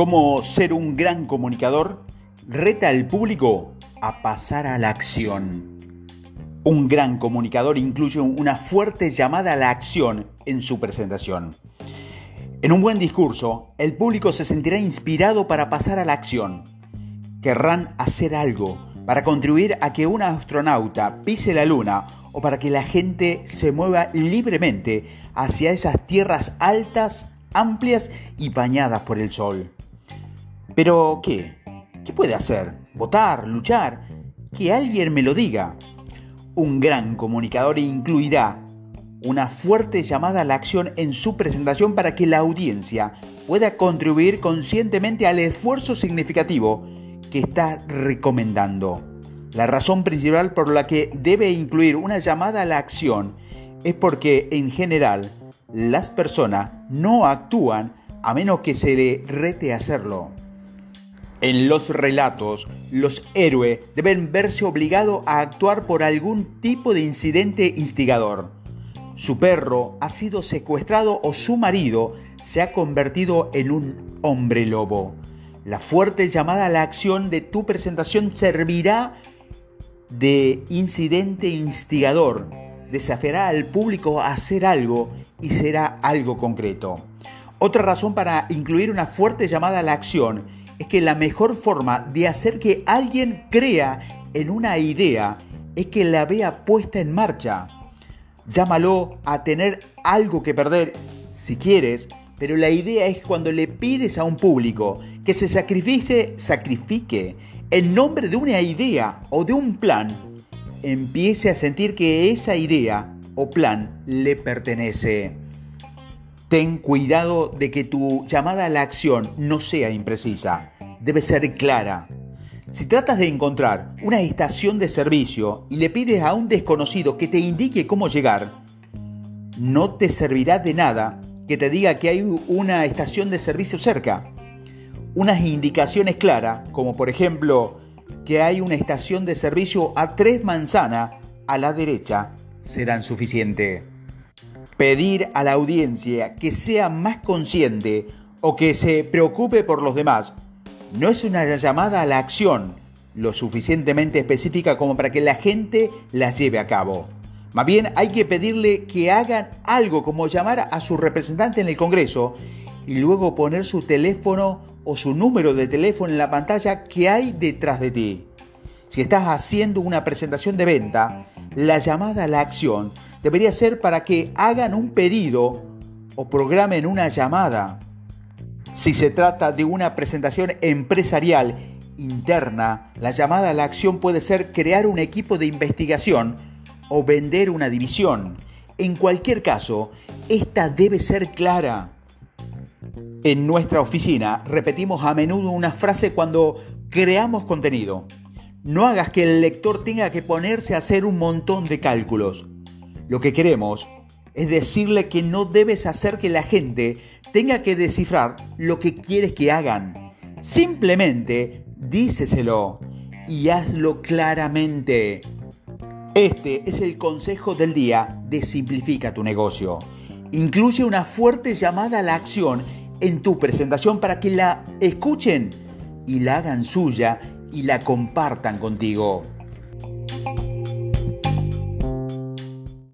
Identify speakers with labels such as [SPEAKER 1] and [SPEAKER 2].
[SPEAKER 1] Cómo ser un gran comunicador reta al público a pasar a la acción. Un gran comunicador incluye una fuerte llamada a la acción en su presentación. En un buen discurso, el público se sentirá inspirado para pasar a la acción. Querrán hacer algo para contribuir a que un astronauta pise la luna o para que la gente se mueva libremente hacia esas tierras altas, amplias y bañadas por el sol. Pero, ¿qué? ¿Qué puede hacer? ¿Votar? ¿Luchar? Que alguien me lo diga. Un gran comunicador incluirá una fuerte llamada a la acción en su presentación para que la audiencia pueda contribuir conscientemente al esfuerzo significativo que está recomendando. La razón principal por la que debe incluir una llamada a la acción es porque en general las personas no actúan a menos que se le rete hacerlo. En los relatos, los héroes deben verse obligados a actuar por algún tipo de incidente instigador su perro ha sido secuestrado o su marido se ha convertido en un hombre lobo. La fuerte llamada a la acción de tu presentación servirá de incidente instigador, desafiará al público a hacer algo y será algo concreto. Otra razón para incluir una fuerte llamada a la acción es que la mejor forma de hacer que alguien crea en una idea es que la vea puesta en marcha. Llámalo a tener algo que perder si quieres, pero la idea es cuando le pides a un público que se sacrifique, sacrifique en nombre de una idea o de un plan, empiece a sentir que esa idea o plan le pertenece. Ten cuidado de que tu llamada a la acción no sea imprecisa, debe ser clara. Si tratas de encontrar una estación de servicio y le pides a un desconocido que te indique cómo llegar, no te servirá de nada que te diga que hay una estación de servicio cerca. Unas indicaciones claras, como por ejemplo que hay una estación de servicio a tres manzanas a la derecha, serán suficientes. Pedir a la audiencia que sea más consciente o que se preocupe por los demás no es una llamada a la acción lo suficientemente específica como para que la gente la lleve a cabo. Más bien hay que pedirle que hagan algo como llamar a su representante en el Congreso y luego poner su teléfono o su número de teléfono en la pantalla que hay detrás de ti. Si estás haciendo una presentación de venta, la llamada a la acción debería ser para que hagan un pedido o programen una llamada. Si se trata de una presentación empresarial interna, la llamada a la acción puede ser crear un equipo de investigación o vender una división. En cualquier caso, esta debe ser clara. En nuestra oficina repetimos a menudo una frase cuando creamos contenido. No hagas que el lector tenga que ponerse a hacer un montón de cálculos. Lo que queremos es decirle que no debes hacer que la gente tenga que descifrar lo que quieres que hagan. Simplemente díceselo y hazlo claramente. Este es el consejo del día de Simplifica tu negocio. Incluye una fuerte llamada a la acción en tu presentación para que la escuchen y la hagan suya y la compartan contigo.